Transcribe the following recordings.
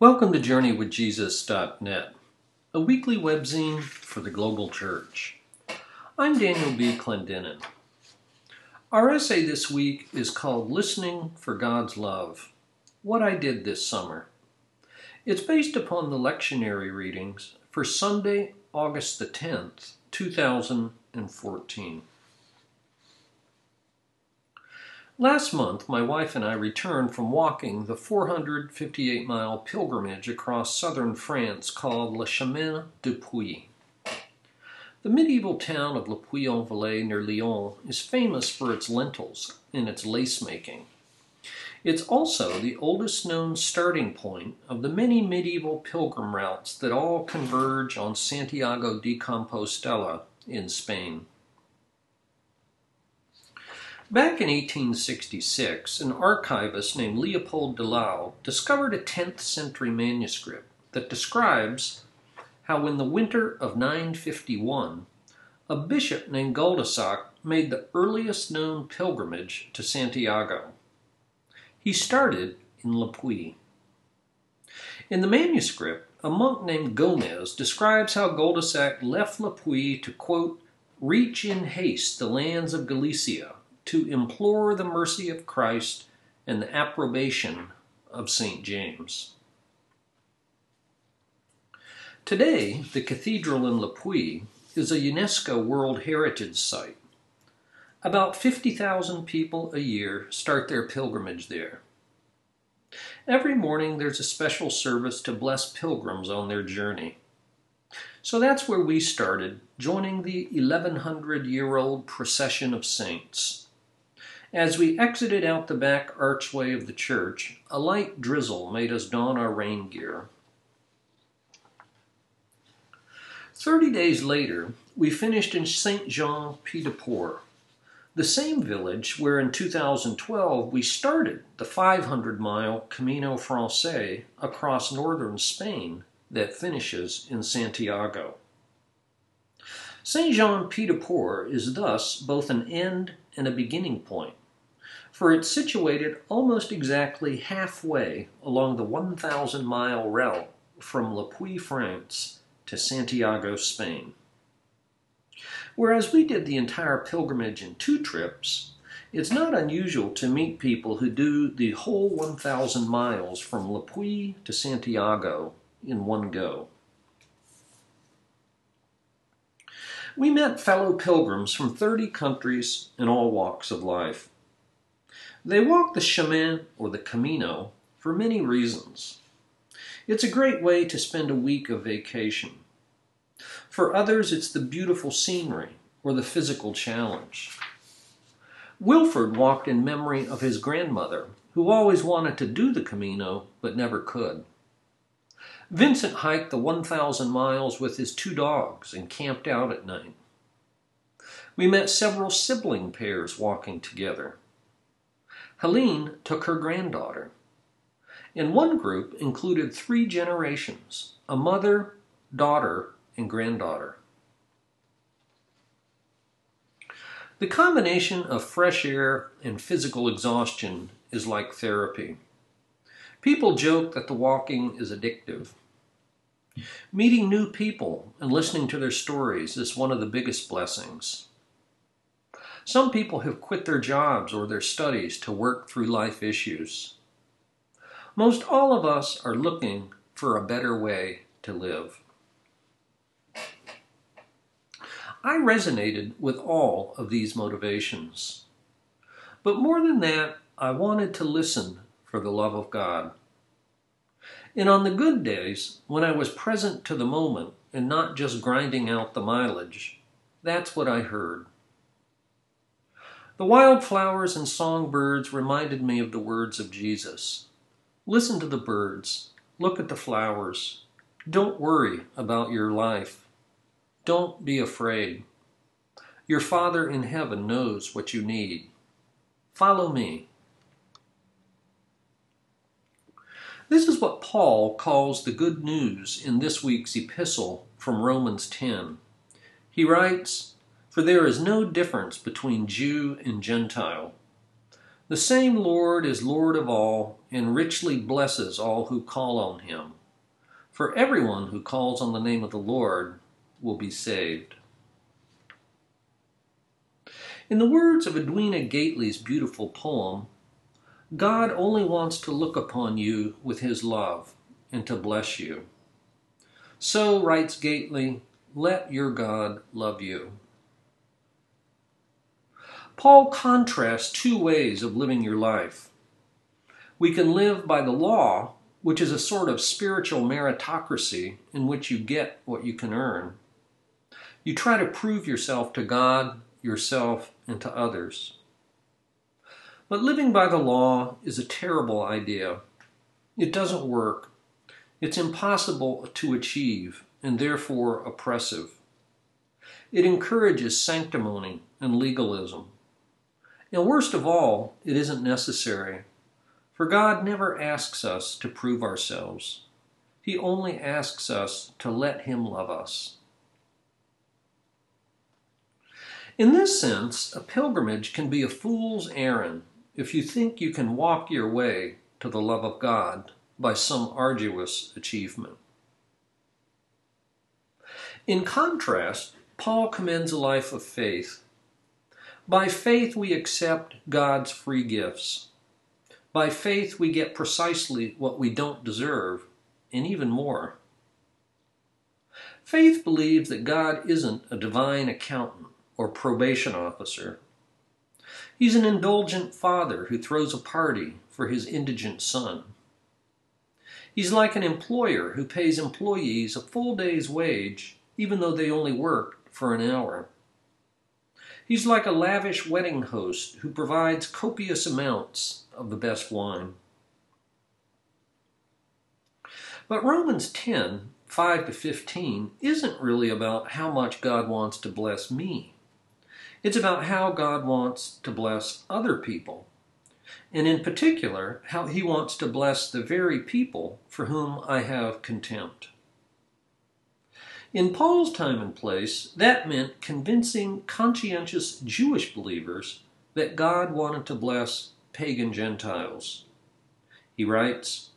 Welcome to JourneyWithJesus.net, a weekly webzine for the global church. I'm Daniel B. Clendenin. Our essay this week is called Listening for God's Love What I Did This Summer. It's based upon the lectionary readings for Sunday, August the 10th, 2014. Last month, my wife and I returned from walking the 458 mile pilgrimage across southern France called Le Chemin du Puy. The medieval town of Le Puy-en-Velay near Lyon is famous for its lentils and its lace making. It's also the oldest known starting point of the many medieval pilgrim routes that all converge on Santiago de Compostela in Spain. Back in 1866, an archivist named Leopold de Laue discovered a 10th century manuscript that describes how, in the winter of 951, a bishop named Guldesac made the earliest known pilgrimage to Santiago. He started in Le Puy. In the manuscript, a monk named Gomez describes how Guldesac left Le Puy to, quote, reach in haste the lands of Galicia to implore the mercy of Christ and the approbation of St. James. Today, the cathedral in Le Puy is a UNESCO World Heritage Site. About 50,000 people a year start their pilgrimage there. Every morning there's a special service to bless pilgrims on their journey. So that's where we started, joining the 1100 year old procession of saints. As we exited out the back archway of the church, a light drizzle made us don our rain gear. Thirty days later, we finished in Saint Jean Pied de Port, the same village where in 2012 we started the 500 mile Camino Francais across northern Spain that finishes in Santiago. Saint Jean Pied de Port is thus both an end and a beginning point for it's situated almost exactly halfway along the 1,000 mile route from Le Puy, France to Santiago, Spain. Whereas we did the entire pilgrimage in two trips, it's not unusual to meet people who do the whole 1,000 miles from Le Puy to Santiago in one go. We met fellow pilgrims from 30 countries and all walks of life. They walk the chemin or the camino for many reasons. It's a great way to spend a week of vacation. For others, it's the beautiful scenery or the physical challenge. Wilford walked in memory of his grandmother, who always wanted to do the Camino but never could. Vincent hiked the 1,000 miles with his two dogs and camped out at night. We met several sibling pairs walking together. Helene took her granddaughter. And one group included three generations a mother, daughter, and granddaughter. The combination of fresh air and physical exhaustion is like therapy. People joke that the walking is addictive. Meeting new people and listening to their stories is one of the biggest blessings. Some people have quit their jobs or their studies to work through life issues. Most all of us are looking for a better way to live. I resonated with all of these motivations. But more than that, I wanted to listen for the love of God. And on the good days, when I was present to the moment and not just grinding out the mileage, that's what I heard. The wildflowers and songbirds reminded me of the words of Jesus. Listen to the birds. Look at the flowers. Don't worry about your life. Don't be afraid. Your Father in heaven knows what you need. Follow me. This is what Paul calls the good news in this week's epistle from Romans 10. He writes, for there is no difference between Jew and Gentile. The same Lord is Lord of all and richly blesses all who call on him. For everyone who calls on the name of the Lord will be saved. In the words of Edwina Gately's beautiful poem, God only wants to look upon you with his love and to bless you. So, writes Gately, let your God love you. Paul contrasts two ways of living your life. We can live by the law, which is a sort of spiritual meritocracy in which you get what you can earn. You try to prove yourself to God, yourself, and to others. But living by the law is a terrible idea. It doesn't work. It's impossible to achieve and therefore oppressive. It encourages sanctimony and legalism. And worst of all, it isn't necessary, for God never asks us to prove ourselves. He only asks us to let Him love us. In this sense, a pilgrimage can be a fool's errand if you think you can walk your way to the love of God by some arduous achievement. In contrast, Paul commends a life of faith by faith, we accept God's free gifts. By faith, we get precisely what we don't deserve, and even more. Faith believes that God isn't a divine accountant or probation officer. He's an indulgent father who throws a party for his indigent son. He's like an employer who pays employees a full day's wage even though they only work for an hour. He's like a lavish wedding host who provides copious amounts of the best wine. But Romans 10 5 to 15 isn't really about how much God wants to bless me. It's about how God wants to bless other people. And in particular, how he wants to bless the very people for whom I have contempt. In Paul's time and place, that meant convincing conscientious Jewish believers that God wanted to bless pagan Gentiles. He writes,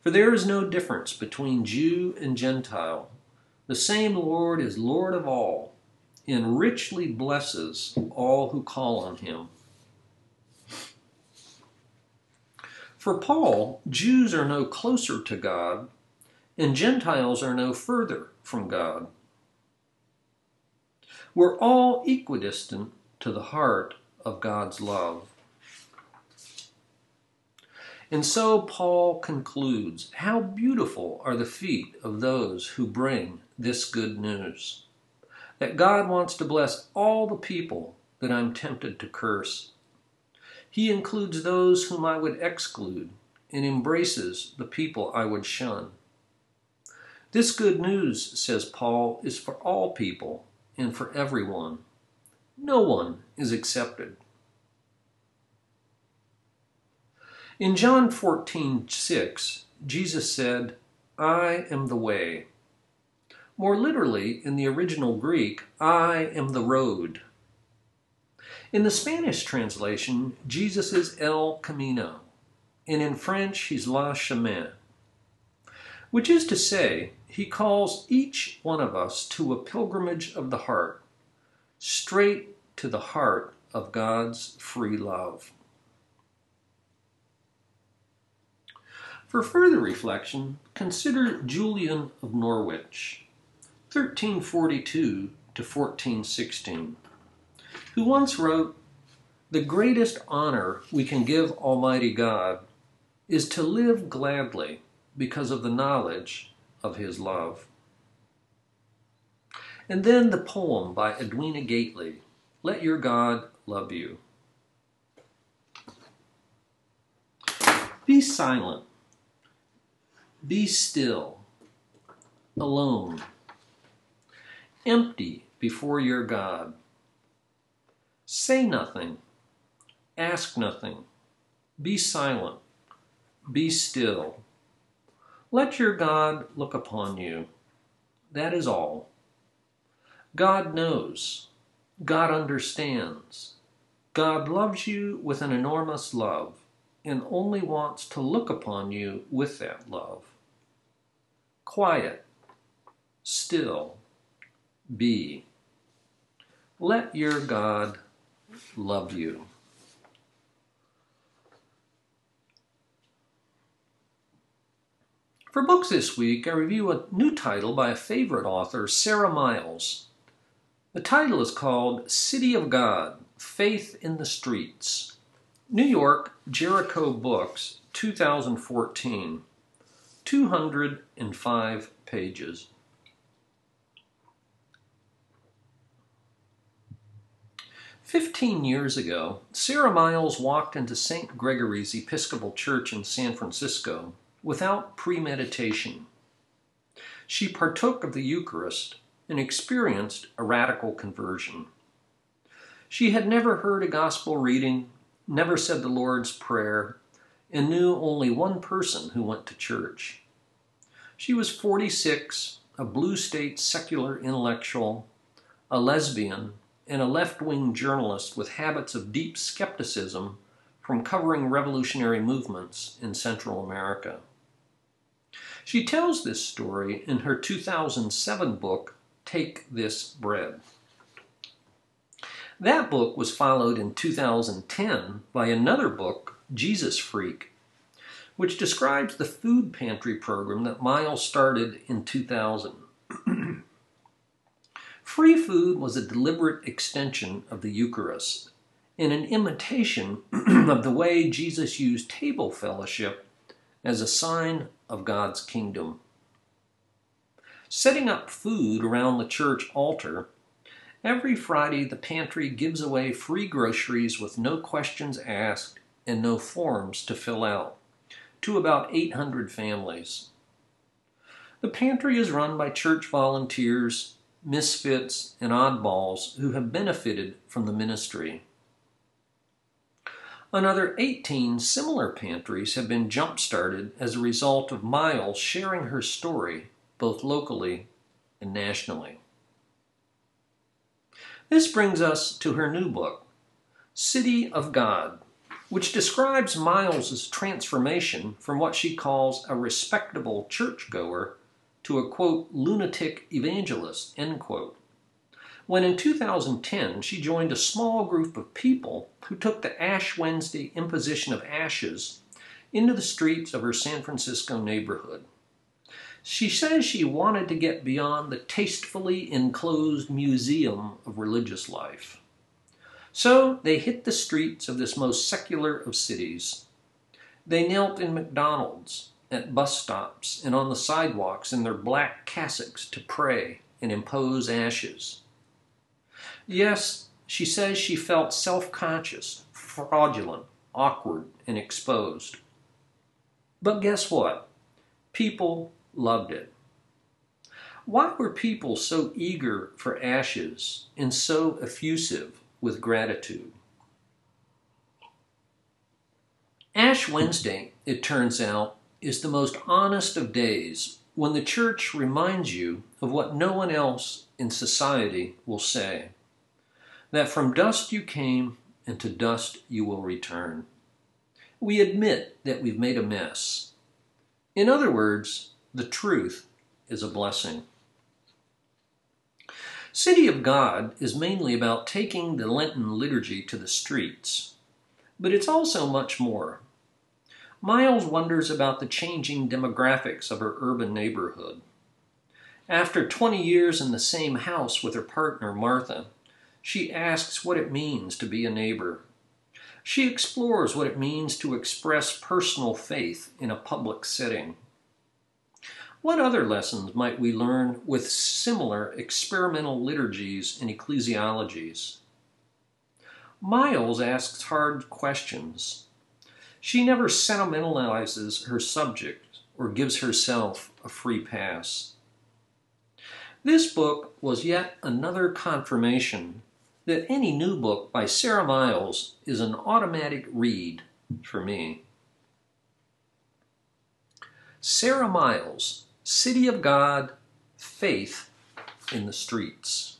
For there is no difference between Jew and Gentile. The same Lord is Lord of all, and richly blesses all who call on him. For Paul, Jews are no closer to God, and Gentiles are no further from God. We're all equidistant to the heart of God's love. And so Paul concludes How beautiful are the feet of those who bring this good news! That God wants to bless all the people that I'm tempted to curse. He includes those whom I would exclude and embraces the people I would shun. This good news, says Paul, is for all people and for everyone. No one is accepted. In John 14, 6, Jesus said, I am the way. More literally, in the original Greek, I am the road. In the Spanish translation, Jesus is El Camino, and in French, he's La Chemin, which is to say, he calls each one of us to a pilgrimage of the heart, straight to the heart of God's free love. For further reflection, consider Julian of Norwich, 1342 to 1416, who once wrote, The greatest honor we can give Almighty God is to live gladly because of the knowledge of his love. And then the poem by Edwina Gately, Let Your God Love You. Be silent. Be still. Alone. Empty before your God. Say nothing. Ask nothing. Be silent. Be still. Let your God look upon you. That is all. God knows. God understands. God loves you with an enormous love and only wants to look upon you with that love. Quiet, still, be. Let your God love you. For books this week, I review a new title by a favorite author, Sara Miles. The title is called City of God Faith in the Streets. New York, Jericho Books, 2014. 205 pages. Fifteen years ago, Sara Miles walked into St. Gregory's Episcopal Church in San Francisco without premeditation. She partook of the Eucharist and experienced a radical conversion. She had never heard a gospel reading, never said the Lord's Prayer, and knew only one person who went to church. She was 46, a blue state secular intellectual, a lesbian, and a left wing journalist with habits of deep skepticism from covering revolutionary movements in Central America. She tells this story in her 2007 book, Take This Bread. That book was followed in 2010 by another book, Jesus Freak, which describes the food pantry program that Miles started in 2000. Free food was a deliberate extension of the Eucharist and an imitation of the way Jesus used table fellowship as a sign of God's kingdom. Setting up food around the church altar, every Friday the pantry gives away free groceries with no questions asked and no forms to fill out to about 800 families. The pantry is run by church volunteers, misfits, and oddballs who have benefited from the ministry. Another 18 similar pantries have been jump started as a result of Miles sharing her story both locally and nationally. This brings us to her new book, City of God, which describes Miles's transformation from what she calls a respectable churchgoer to a quote lunatic evangelist end quote when in 2010 she joined a small group of people who took the Ash Wednesday imposition of ashes into the streets of her San Francisco neighborhood. She says she wanted to get beyond the tastefully enclosed museum of religious life. So they hit the streets of this most secular of cities. They knelt in McDonald's, at bus stops, and on the sidewalks in their black cassocks to pray and impose ashes. Yes, she says she felt self conscious, fraudulent, awkward, and exposed. But guess what? People loved it. Why were people so eager for ashes and so effusive with gratitude? Ash Wednesday, it turns out, is the most honest of days when the church reminds you of what no one else in society will say that from dust you came, and to dust you will return. We admit that we've made a mess. In other words, the truth is a blessing. City of God is mainly about taking the Lenten liturgy to the streets, but it's also much more. Miles wonders about the changing demographics of her urban neighborhood. After 20 years in the same house with her partner, Martha, she asks what it means to be a neighbor. She explores what it means to express personal faith in a public setting. What other lessons might we learn with similar experimental liturgies and ecclesiologies? Miles asks hard questions. She never sentimentalizes her subject or gives herself a free pass. This book was yet another confirmation that any new book by Sara Miles is an automatic read for me. Sara Miles, City of God, Faith in the Streets.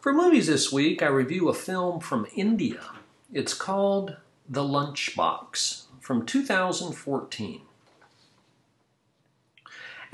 For movies this week, I review a film from India. It's called The Lunchbox from 2014.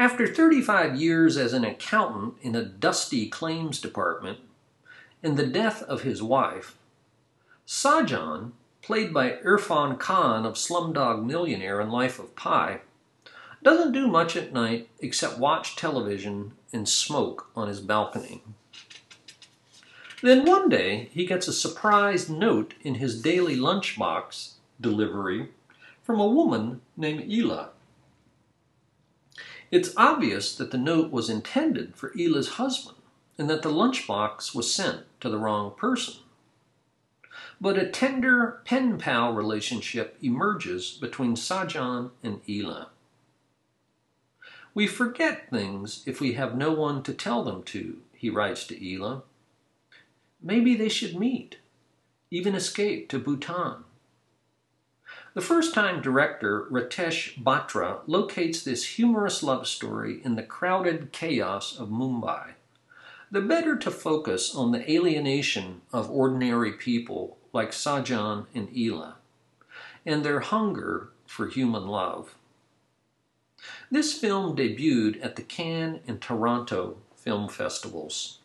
After 35 years as an accountant in a dusty claims department and the death of his wife, Sajan, played by Irfan Khan of Slumdog Millionaire and Life of Pi, doesn't do much at night except watch television and smoke on his balcony. Then one day he gets a surprise note in his daily lunchbox delivery from a woman named Ela. It's obvious that the note was intended for Ela's husband and that the lunchbox was sent to the wrong person. But a tender pen pal relationship emerges between Sajan and Ela. We forget things if we have no one to tell them to, he writes to Ela. Maybe they should meet, even escape to Bhutan. The first time director Ritesh Batra locates this humorous love story in the crowded chaos of Mumbai. The better to focus on the alienation of ordinary people like Sajan and Ela and their hunger for human love. This film debuted at the Cannes and Toronto film festivals.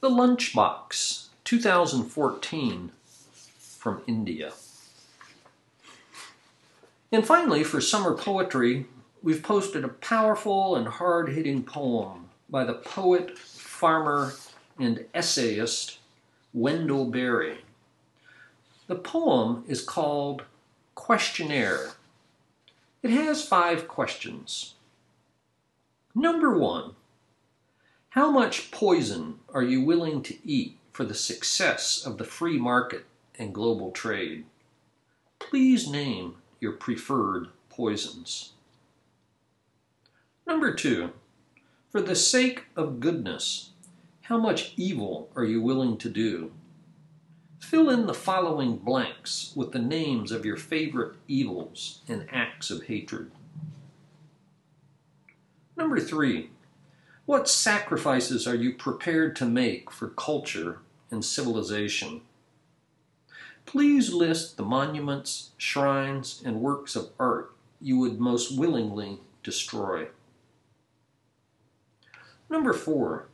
The Lunchbox, 2014, from India. And finally, for summer poetry, we've posted a powerful and hard hitting poem by the poet, farmer, and essayist Wendell Berry. The poem is called Questionnaire. It has five questions. Number one, how much poison are you willing to eat for the success of the free market and global trade? Please name your preferred poisons. Number two, for the sake of goodness, how much evil are you willing to do? Fill in the following blanks with the names of your favorite evils and acts of hatred. Number three, what sacrifices are you prepared to make for culture and civilization? Please list the monuments, shrines, and works of art you would most willingly destroy. Number four,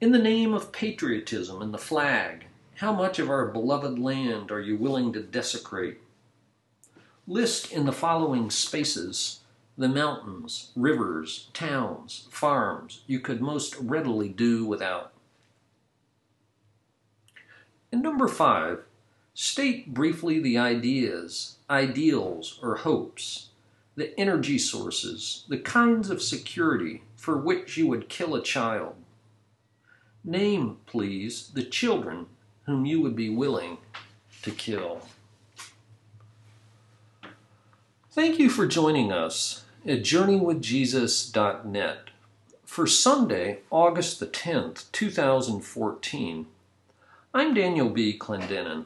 in the name of patriotism and the flag, how much of our beloved land are you willing to desecrate? List in the following spaces the mountains, rivers, towns, farms you could most readily do without. And number five, state briefly the ideas, ideals, or hopes, the energy sources, the kinds of security for which you would kill a child. Name, please, the children whom you would be willing to kill. Thank you for joining us at journeywithjesus.net for Sunday, August the 10th, 2014. I'm Daniel B. Clendenin.